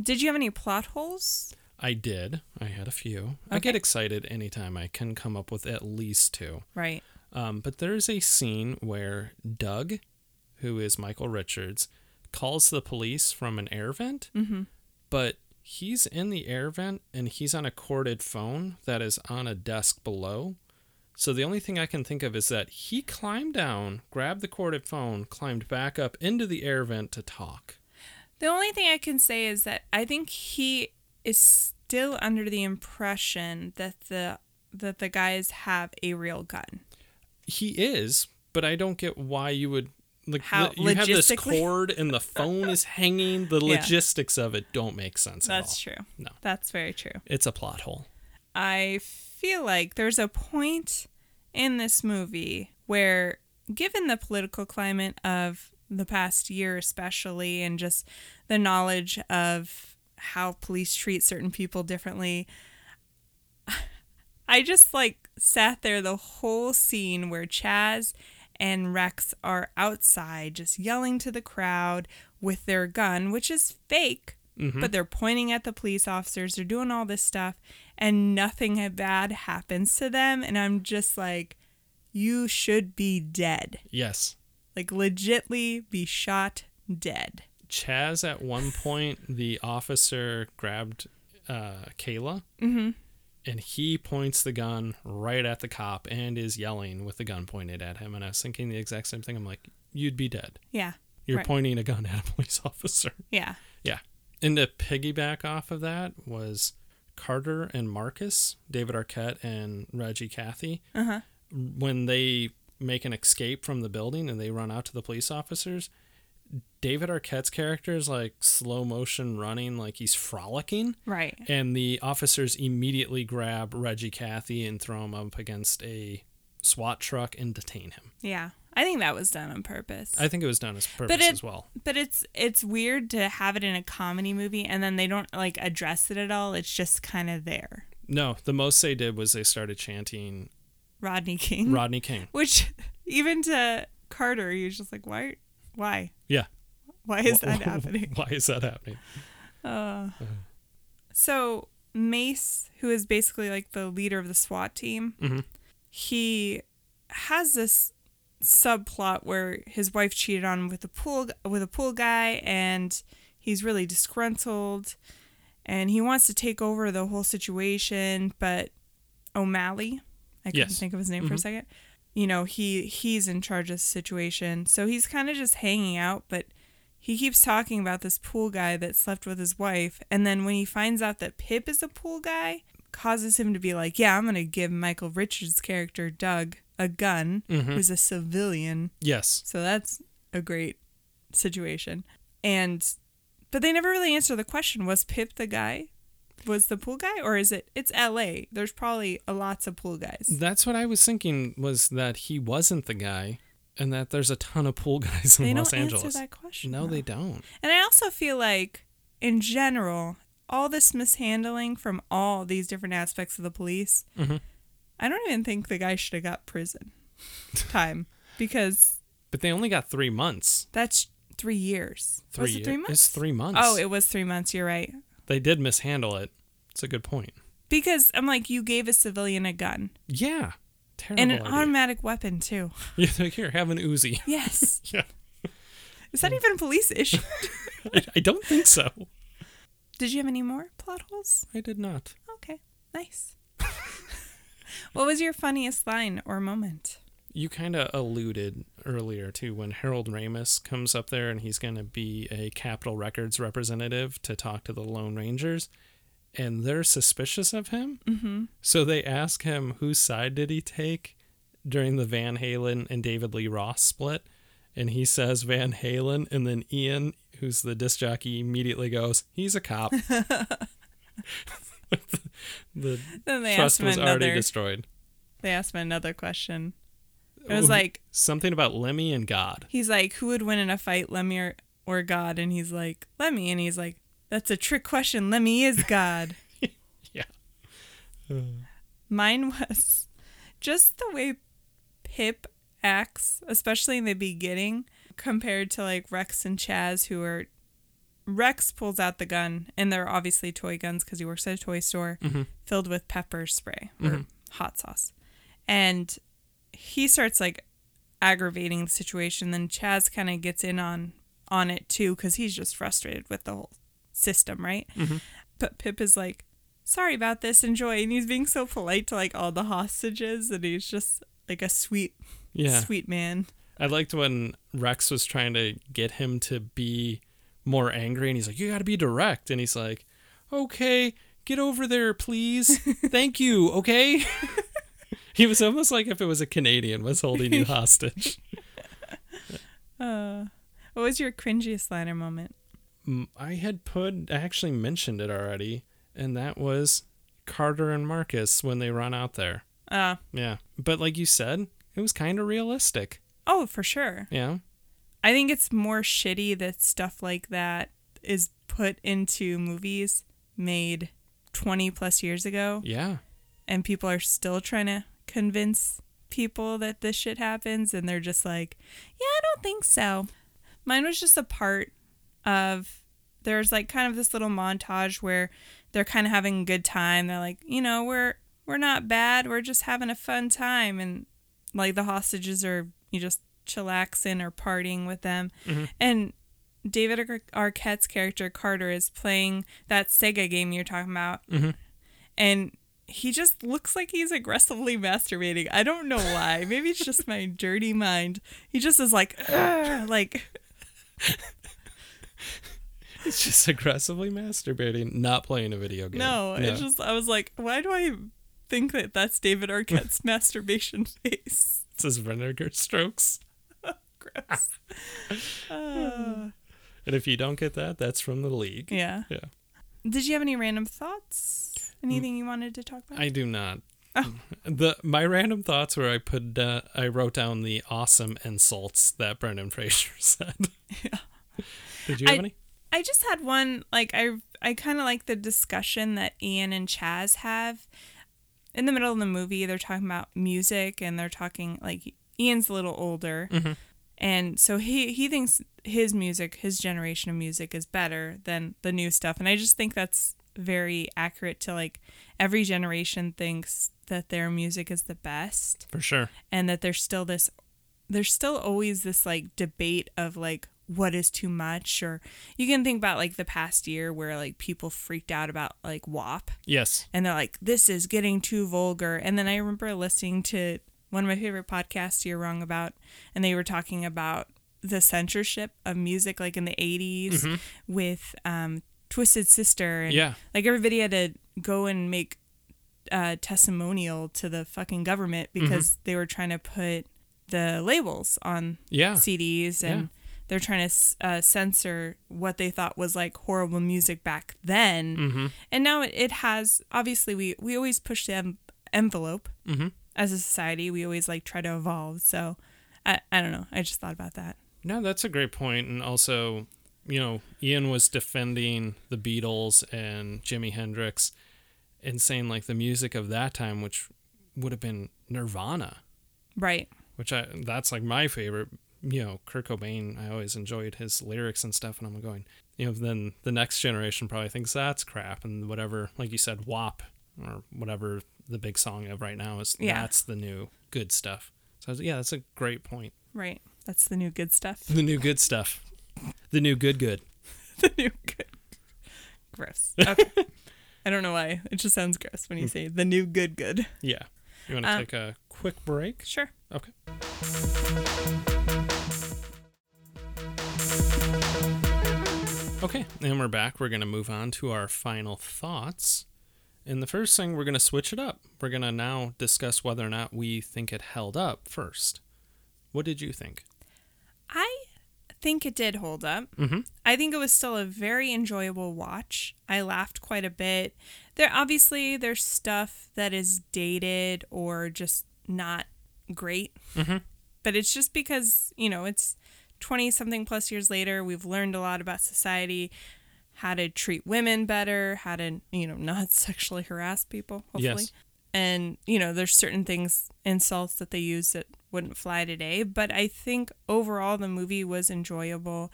Did you have any plot holes? I did. I had a few. I get excited anytime I can come up with at least two. Right. Um, but there's a scene where Doug, who is Michael Richards, calls the police from an air vent, Mm-hmm. but he's in the air vent and he's on a corded phone that is on a desk below. So the only thing I can think of is that he climbed down, grabbed the corded phone, climbed back up into the air vent to talk. The only thing I can say is that I think he is still under the impression that the that the guys have a real gun. He is, but I don't get why you would like How- you have this cord and the phone is hanging. The Yeah. logistics of it don't make sense at all. That's true. No. That's very true. It's a plot hole. I feel like there's a point in this movie where, given the political climate of the past year, especially, and just the knowledge of how police treat certain people differently, I just like sat there the whole scene where Chaz and Rex are outside just yelling to the crowd with their gun, which is fake, mm-hmm. but they're pointing at the police officers. They're doing all this stuff, and nothing bad happens to them. And I'm just like, you should be dead. Yes. Like, legitly be shot dead. Chaz, at one point, the officer grabbed uh, Kayla Mm-hmm. and he points the gun right at the cop and is yelling with the gun pointed at him. And I was thinking the exact same thing. I'm like, you'd be dead. Yeah. You're Right. pointing a gun at a police officer. Yeah. Yeah. And to piggyback off of that was Carter and Marcus, David Arquette and Reggie Cathy. Uh huh. When they make an escape from the building and they run out to the police officers, David Arquette's character is like slow motion running, like he's frolicking. Right. And the officers immediately grab Reggie Cathy and throw him up against a SWAT truck and detain him. Yeah. I think that was done on purpose. I think it was done as purpose it- as well. but it's it's weird to have it in a comedy movie and then they don't like address it at all. It's just kind of there. No, the most they did was they started chanting Rodney King. Rodney King. Which even to Carter, he was just like, why? Why? Yeah. Why is that happening? Why is that happening? So Mace, who is basically like the leader of the SWAT team, Mhm. he has this subplot where his wife cheated on him with a pool with a pool guy, and he's really disgruntled, and he wants to take over the whole situation, but O'Malley, I couldn't Yes. think of his name for a mm-hmm. second. You know, he he's in charge of the situation, so he's kind of just hanging out, but he keeps talking about this pool guy that slept with his wife. And then when he finds out that pip is a pool guy causes him to be like yeah i'm gonna give michael richards character doug a gun mm-hmm. who's a civilian. Yes. so that's a great situation. And but they never really answer the question was pip the guy was the pool guy or is it it's la there's probably a lots of pool guys That's what I was thinking was that he wasn't the guy and that there's a ton of pool guys in they Los don't Angeles. answer that question no, though. they don't. And I also feel like, in general, all this mishandling from all these different aspects of the police, Mhm. I don't even think the guy should have got prison time because But they only got three months. that's three years. Three Was it three months? It's three months. Oh, it was three months. You're right. They did mishandle it. It's a good point. Because I'm like, you gave a civilian a gun Yeah. Terrible and an idea. automatic weapon too. Yeah, like, here, have an Uzi. Yes. Yeah. Is that even a police issue? I, I don't think so. Did you have any more plot holes? I did not. Okay, nice. what was your funniest line or moment? You kind of alluded earlier to when Harold Ramis comes up there and he's going to be a Capitol Records representative to talk to the Lone Rangers, and they're suspicious of him. Mm-hmm. So they ask him whose side did he take during the Van Halen and David Lee Roth split, and he says Van Halen, and then Ian, who's the disc jockey, immediately goes, "He's a cop." the Then they trust was already destroyed. They asked him another question. It was like something about Lemmy and God. he's like, who would win in a fight, Lemmy or, or God? And he's like, Lemmy. And he's like, that's a trick question. Lemmy is God. Yeah. Uh. Mine was just the way Pip acts, especially in the beginning, compared to like Rex and Chaz, who are. Rex pulls out the gun, and they're obviously toy guns because he works at a toy store mm-hmm. filled with pepper spray or mm-hmm. hot sauce. And he starts like aggravating the situation. Then Chaz kind of gets in on on it too because he's just frustrated with the whole system, right? Mm-hmm. But Pip is like, "Sorry about this, enjoy," and he's being so polite to like all the hostages, and he's just like a sweet, Yeah. sweet man. I liked when Rex was trying to get him to be more angry and he's like, You gotta be direct and he's like, Okay, get over there, please. Thank you, okay? he was almost like if it was a Canadian was holding you hostage. Uh, what was your cringiest liner moment? Mm, I had put I actually mentioned it already, and that was Carter and Marcus when they run out there. Uh, Yeah. But like you said, it was kind of realistic. oh, for sure. Yeah. I think it's more shitty that stuff like that is put into movies made 20 plus years ago Yeah. And people are still trying to convince people that this shit happens and they're just like, "Yeah, I don't think so." Mine was just a part of there's like kind of this little montage where they're kind of having a good time. They're like, "You know, we're we're not bad. We're just having a fun time." And like the hostages are you just chillaxing or partying with them. Mm-hmm. And David Ar- Arquette's character Carter is playing that Sega game you're talking about. Mm-hmm. And he just looks like he's aggressively masturbating. I don't know why. Maybe it's just my dirty mind. He just is like, like It's just aggressively masturbating, not playing a video game. no. It's just I was like, why do I think that that's David Arquette's masturbation face? It says vinegar strokes. Gross. Uh, And if you don't get that, that's from the league. yeah. Yeah. Did you have any random thoughts? Anything you wanted to talk about? I do not. The my random thoughts where I put uh, I wrote down the awesome insults that Brendan Fraser said. Yeah. Did you have I- any? I just had one like I I kind of like the discussion that Ian and Chaz have in the middle of the movie. They're talking about music and they're talking like Ian's a little older, and so he he thinks his music, his generation of music, is better than the new stuff, and I just think that's very accurate to like every generation thinks that their music is the best For sure. and that there's still this there's still always this like debate of like what is too much or you can think about like the past year where like people freaked out about like WAP Yes. and they're like this is getting too vulgar and then I remember listening to one of my favorite podcasts you're wrong about and they were talking about the censorship of music like in the 80s with um Twisted Sister and Yeah. like everybody had to go and make uh, testimonial to the fucking government because they were trying to put the labels on Yeah. CDs and Yeah. they're trying to uh, censor what they thought was like horrible music back then. Mm-hmm. And now it, it has obviously we we always push the en- envelope Mm-hmm. as a society. We always like try to evolve. So I I don't know. I just thought about that. No, that's a great point. And also, you know, Ian was defending the Beatles and Jimi Hendrix and saying like the music of that time, which would have been Nirvana, Right. which I that's like my favorite. You know, Kurt Cobain. I always enjoyed his lyrics and stuff, and I'm going. You know, then the next generation probably thinks that's crap, and whatever, like you said, WAP or whatever the big song of right now is. Yeah. That's the new good stuff. So I was- yeah, that's a great point. Right. That's the new good stuff. The new good stuff. The new good good. the new good. Gross. Okay. I don't know why. It just sounds gross when you say the new good good. Yeah. You want to Um, take a quick break? Sure. Okay. Okay, and we're back. We're going to move on to our final thoughts. And the first thing, we're going to switch it up. We're going to now discuss whether or not we think it held up first. What did you think? I think it did hold up. Mm-hmm. I think it was still a very enjoyable watch. I laughed quite a bit. There obviously there's stuff that is dated or just not great. Mhm. But it's just because, you know, it's 20 something plus years later, we've learned a lot about society, how to treat women better, how to, you know, not sexually harass people, hopefully. Yes. And, you know, there's certain things, insults that they use that wouldn't fly today. But I think overall the movie was enjoyable.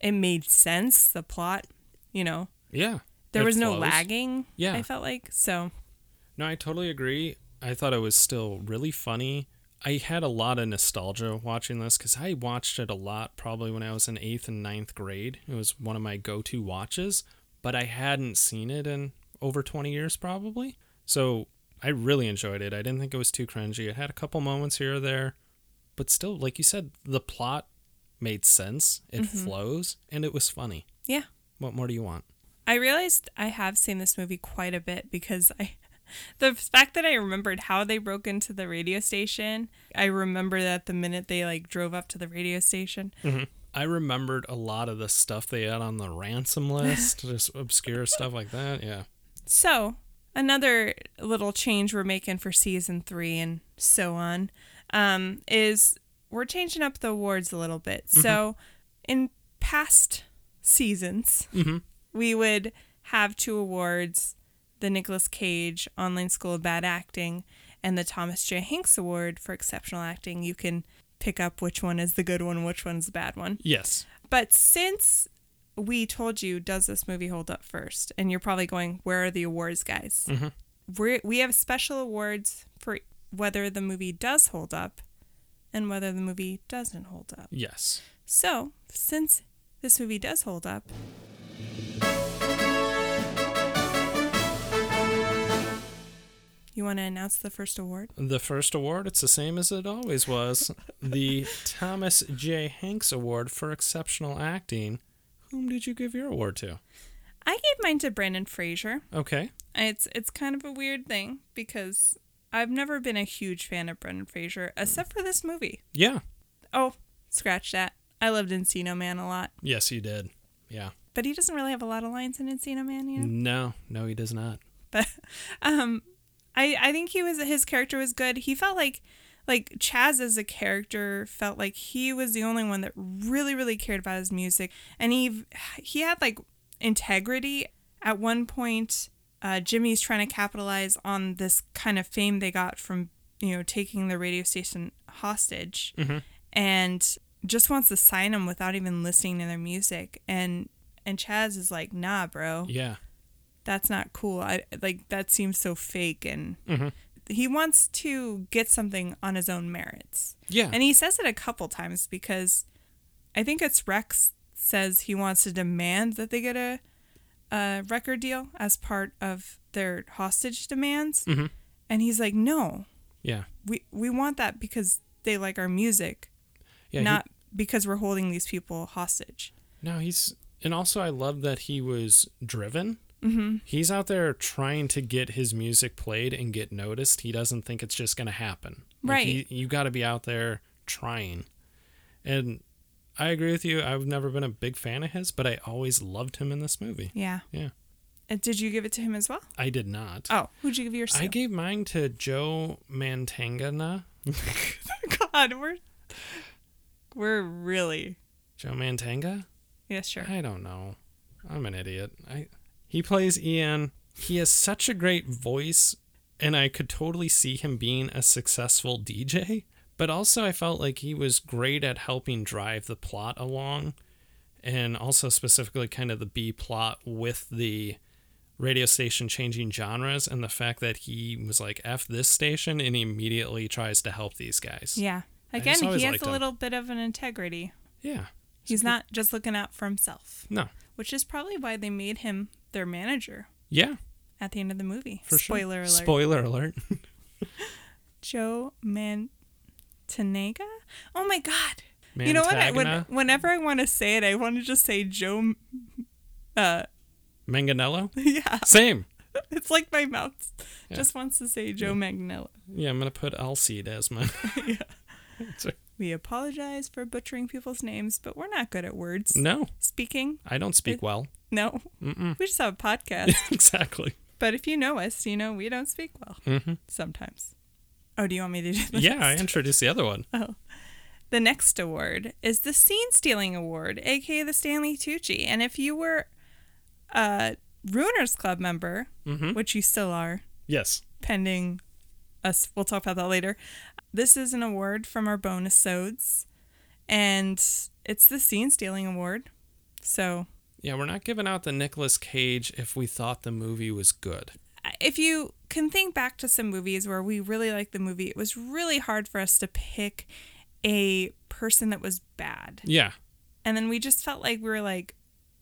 It made sense, the plot, you know. Yeah. There was no flows. lagging, Yeah. I felt like. So, No, I totally agree. I thought it was still really funny. I had a lot of nostalgia watching this because I watched it a lot probably when I was in eighth and ninth grade. It was one of my go to watches, but I hadn't seen it in over 20 years probably. So I really enjoyed it. I didn't think it was too cringy. It had a couple moments here or there, but still, like you said, the plot made sense. It mm-hmm. flows and it was funny. yeah. What more do you want? I realized I have seen this movie quite a bit because I the fact that I remembered how they broke into the radio station, I remember that the minute they like drove up to the radio station. Mm-hmm. I remembered a lot of the stuff they had on the ransom list, just obscure stuff like that. Yeah. So, another little change we're making for season 3 and so on um, is we're changing up the awards a little bit. So, in past seasons, we would have two awards the Nicolas Cage Online School of Bad Acting and the Thomas J. Hanks Award for Exceptional Acting. You can pick up which one is the good one, which one's the bad one. Yes. But since we told you, does this movie hold up first? And you're probably going, where are the awards, guys? Mm-hmm. We're, we have special awards for whether the movie does hold up and whether the movie doesn't hold up. Yes. So, since this movie does hold up, you want to announce the first award? The first award, it's the same as it always was the Thomas J. Hanks Award for Exceptional Acting. Whom did you give your award to? I gave mine to Brendan Fraser. Okay. It's it's kind of a weird thing because I've never been a huge fan of Brendan Fraser except for this movie. Yeah. Oh, scratch that. I loved Encino Man a lot, Yes, you did. Yeah. but he doesn't really have a lot of lines in Encino Man, you know. No, no, he does not. But um, I I think he was his character was good. He felt like like Chaz as a character felt like he was the only one that really really cared about his music and he he had like integrity at one point uh, Jimmy's trying to capitalize on this kind of fame they got from you know taking the radio station hostage and just wants to sign them without even listening to their music and and Chaz is like nah bro Yeah. that's not cool. I like that seems so fake and Mm-hmm. He wants to get something on his own merits. Yeah. And he says it a couple times because I think it's Rex says he wants to demand that they get a a record deal as part of their hostage demands. Mhm. And he's like, "No. yeah. We we want that because they like our music, Yeah. he- not because we're holding these people hostage." No, he's and also I love that he was driven. Mm-hmm. He's out there trying to get his music played and get noticed. He doesn't think it's just going to happen. Like, Right. he- you got to be out there trying. And I agree with you. I've never been a big fan of his, but I always loved him in this movie. Yeah. Yeah. Uh, Did you give it to him as well? I did not. Oh, who'd you give yours to? I gave mine to Joe Mantangana. God, we're we're really Joe Mantanga? yeah, sure. I don't know. I'm an idiot. I he plays Ian. He has such a great voice and I could totally see him being a successful DJ, but also I felt like he was great at helping drive the plot along and also specifically kind of the B plot with the radio station changing genres and the fact that he was like F this station and he immediately tries to help these guys. Yeah. Again, he has a him. little bit of an integrity. Yeah. He's not just looking out for himself, No. which is probably why they made him their manager Yeah, at the end of the movie. for sure. Spoiler alert. Spoiler alert. Joe Mantanega? Oh my god. You know what? I, when, whenever I want to say it, I want to just say Joe. Uh, Manganello? yeah, Same. it's like my mouth Yeah. just wants to say Joe Magnello. Yeah, I'm gonna put Alcide as my. Yeah. We apologize for butchering people's names, but we're not good at words. no, Speaking, I don't speak well. no. Mm-mm. We just have a podcast. exactly. but if you know us, you know we don't speak well hmm sometimes. Oh, do you want me to do this? Yeah, I introduced the other one. Oh. The next award is the Scene Stealing Award, aka the Stanley Tucci. And if you were a Ruiners Club member, Mhm. which you still are, Yes. pending us, we'll talk about that later. This is an award from our bonus sods, and it's the Scene Stealing Award. So Yeah, we're not giving out the Nicolas Cage if we thought the movie was good. if you can think back to some movies where we really liked the movie, it was really hard for us to pick a person that was bad. Yeah. And then we just felt like we were like,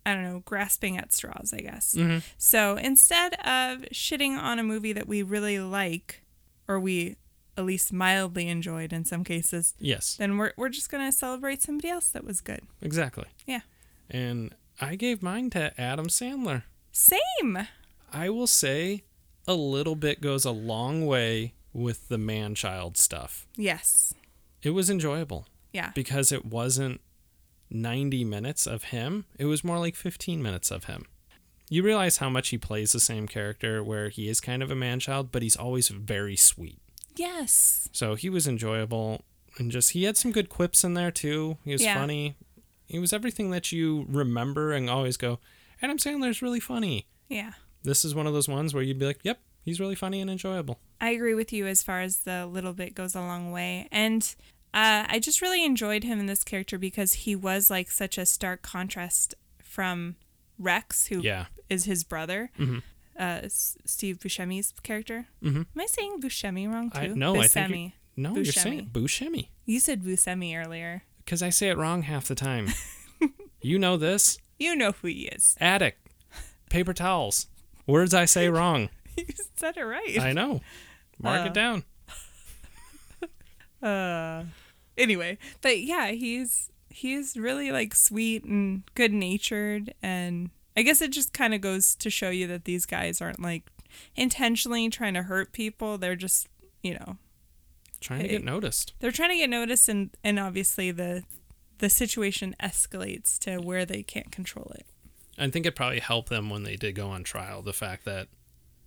I don't know, grasping at straws, I guess. Mm-hmm. So instead of shitting on a movie that we really like, or we at least mildly enjoyed in some cases, Yes. then we're, we're just going to celebrate somebody else that was good. Exactly. Yeah. And I gave mine to Adam Sandler. Same. I will say a little bit goes a long way with the man child stuff. Yes. It was enjoyable Yeah. because it wasn't 90 minutes of him, it was more like 15 minutes of him. You realize how much he plays the same character where he is kind of a man child, but he's always very sweet. Yes. So he was enjoyable and just he had some good quips in there too. He was Yeah. funny. He was everything that you remember and always go, Adam Sandler's really funny. Yeah. This is one of those ones where you'd be like, yep, he's really funny and enjoyable. I agree with you as far as the little bit goes a long way. And uh, I just really enjoyed him in this character because he was like such a stark contrast from Rex, who is his brother, Mhm. uh, S- Steve Buscemi's character. Mhm. Am I saying Buscemi wrong too? I no, I think Buscemi. you- no, you're saying Buscemi You said Buscemi earlier. because I say it wrong half the time. you know this. You know who he is. Attic, paper towels, words I say wrong. you said it right. I know. Mark Uh, it down. Uh, anyway, but yeah, he's he's really like sweet and good natured, and I guess it just kind of goes to show you that these guys aren't like intentionally trying to hurt people. They're just you know Trying to get noticed. they're trying to get noticed, and and obviously the the situation escalates to where they can't control it. I think it probably helped them when they did go on trial. The fact that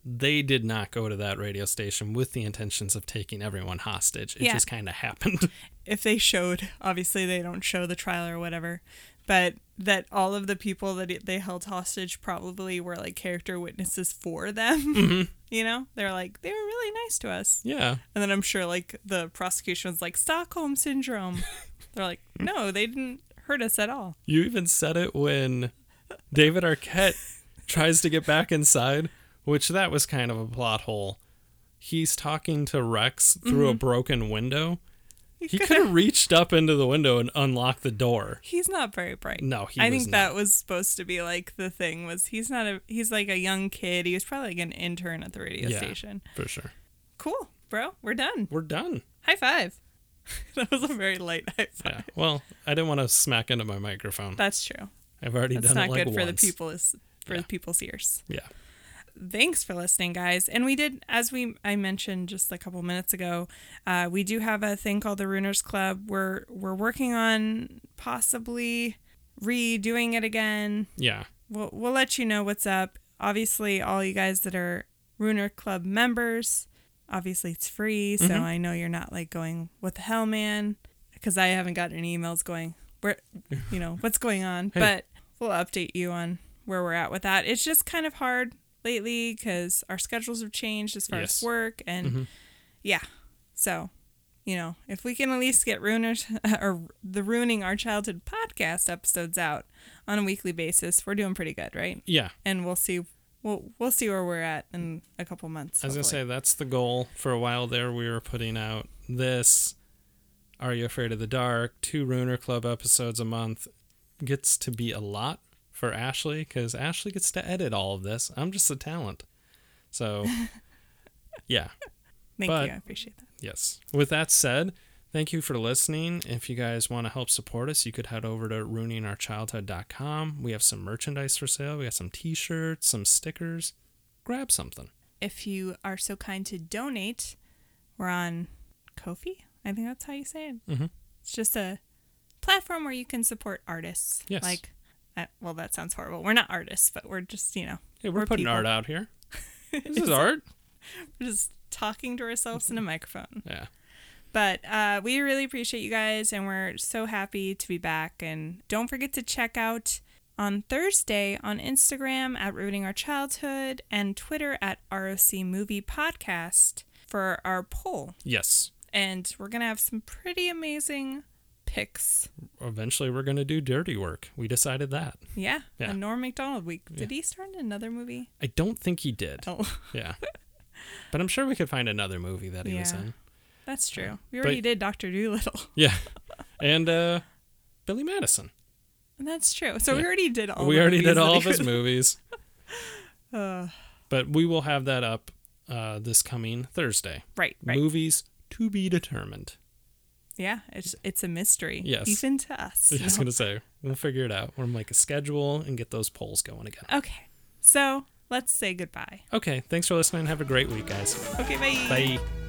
they did not go to that radio station with the intentions of taking everyone hostage. It Yeah. just kind of happened. if they showed obviously they don't show the trial or whatever but that all of the people that it- they held hostage probably were like character witnesses for them. Mm-hmm. You know? They're like they were really nice to us. Yeah. and then i'm sure like the prosecution was like stockholm syndrome. They're like no they didn't hurt us at all. You even said it when David Arquette tries to get back inside, which that was kind of a plot hole. He's talking to Rex through a mm-hmm. broken window. He could have reached up into the window and unlocked the door. he's not very bright No, he i think that was supposed to be like the thing was he's not a he's like a young kid he was probably like an intern at the radio Yeah. station For sure. cool bro we're done We're done. High five. that was a very light high five. Yeah. Well, I didn't want to smack into my microphone. That's true. I've already That's done not it like good for the people's for Yeah. the people's ears. Yeah. Thanks for listening, guys. And we did, as we I mentioned just a couple minutes ago, uh, we do have a thing called the Ruiners Club. We're we're working on possibly redoing it again. Yeah. We'll we'll let you know what's up. Obviously, all you guys that are Ruiner Club members, obviously it's free, so Mhm. I know you're not like going, "What the hell, man?" Because I haven't gotten any emails going, "Where, you know, what's going on?" Hey. But we'll update you on where we're at with that. It's just kind of hard lately because our schedules have changed as far Yes. as work and Mhm. yeah. So, you know, if we can at least get ruiners or the ruining our childhood podcast episodes out on a weekly basis, we're doing pretty good, right? Yeah. And we'll see we'll we'll see where we're at in a couple months. I was gonna say that's the goal. For a while there, we were putting out this. Are you afraid of the dark? Two Ruiner Club episodes a month gets to be a lot for Ashley because Ashley gets to edit all of this. I'm just a talent. So, yeah. Thank but- you. I appreciate that. Yes. With that said, thank you for listening. If you guys want to help support us, you could head over to ruiningourchildhood.com. We have some merchandise for sale. We got some t-shirts, some stickers. Grab something. If you are so kind to donate, we're on Ko-fi. I think that's how you say it. Mhm. It's just a platform where you can support artists. Yes. Like, well, that sounds horrible. We're not artists, but we're just you know Hey, we're, We're putting people. art out here. This is art. we're just talking to ourselves in a microphone. Yeah. But uh, we really appreciate you guys, and we're so happy to be back. And don't forget to check out on Thursday on Instagram at Ruining Our Childhood and Twitter at ROC Movie Podcast for our poll. Yes. And we're going to have some pretty amazing picks. Eventually, we're going to do dirty work. We decided that. Yeah. Yeah. A Norm Macdonald week. Did he start in another movie? I don't think he did. Oh, Yeah. but I'm sure we could find another movie that he was in. that's true. We But- already did Dr. Dolittle. Yeah. and uh, Billy Madison. And that's true. So we already did all we already did all of his movies. Uh, But we will have that up uh, this coming Thursday. right, right. Movies to be determined. Yeah, it's it's a mystery. Yes. Even to us. I was to say, we'll figure it out. We'll make a schedule and get those polls going again. Okay. So let's say goodbye. Okay. Thanks for listening. Have a great week, guys. Okay, bye. Bye.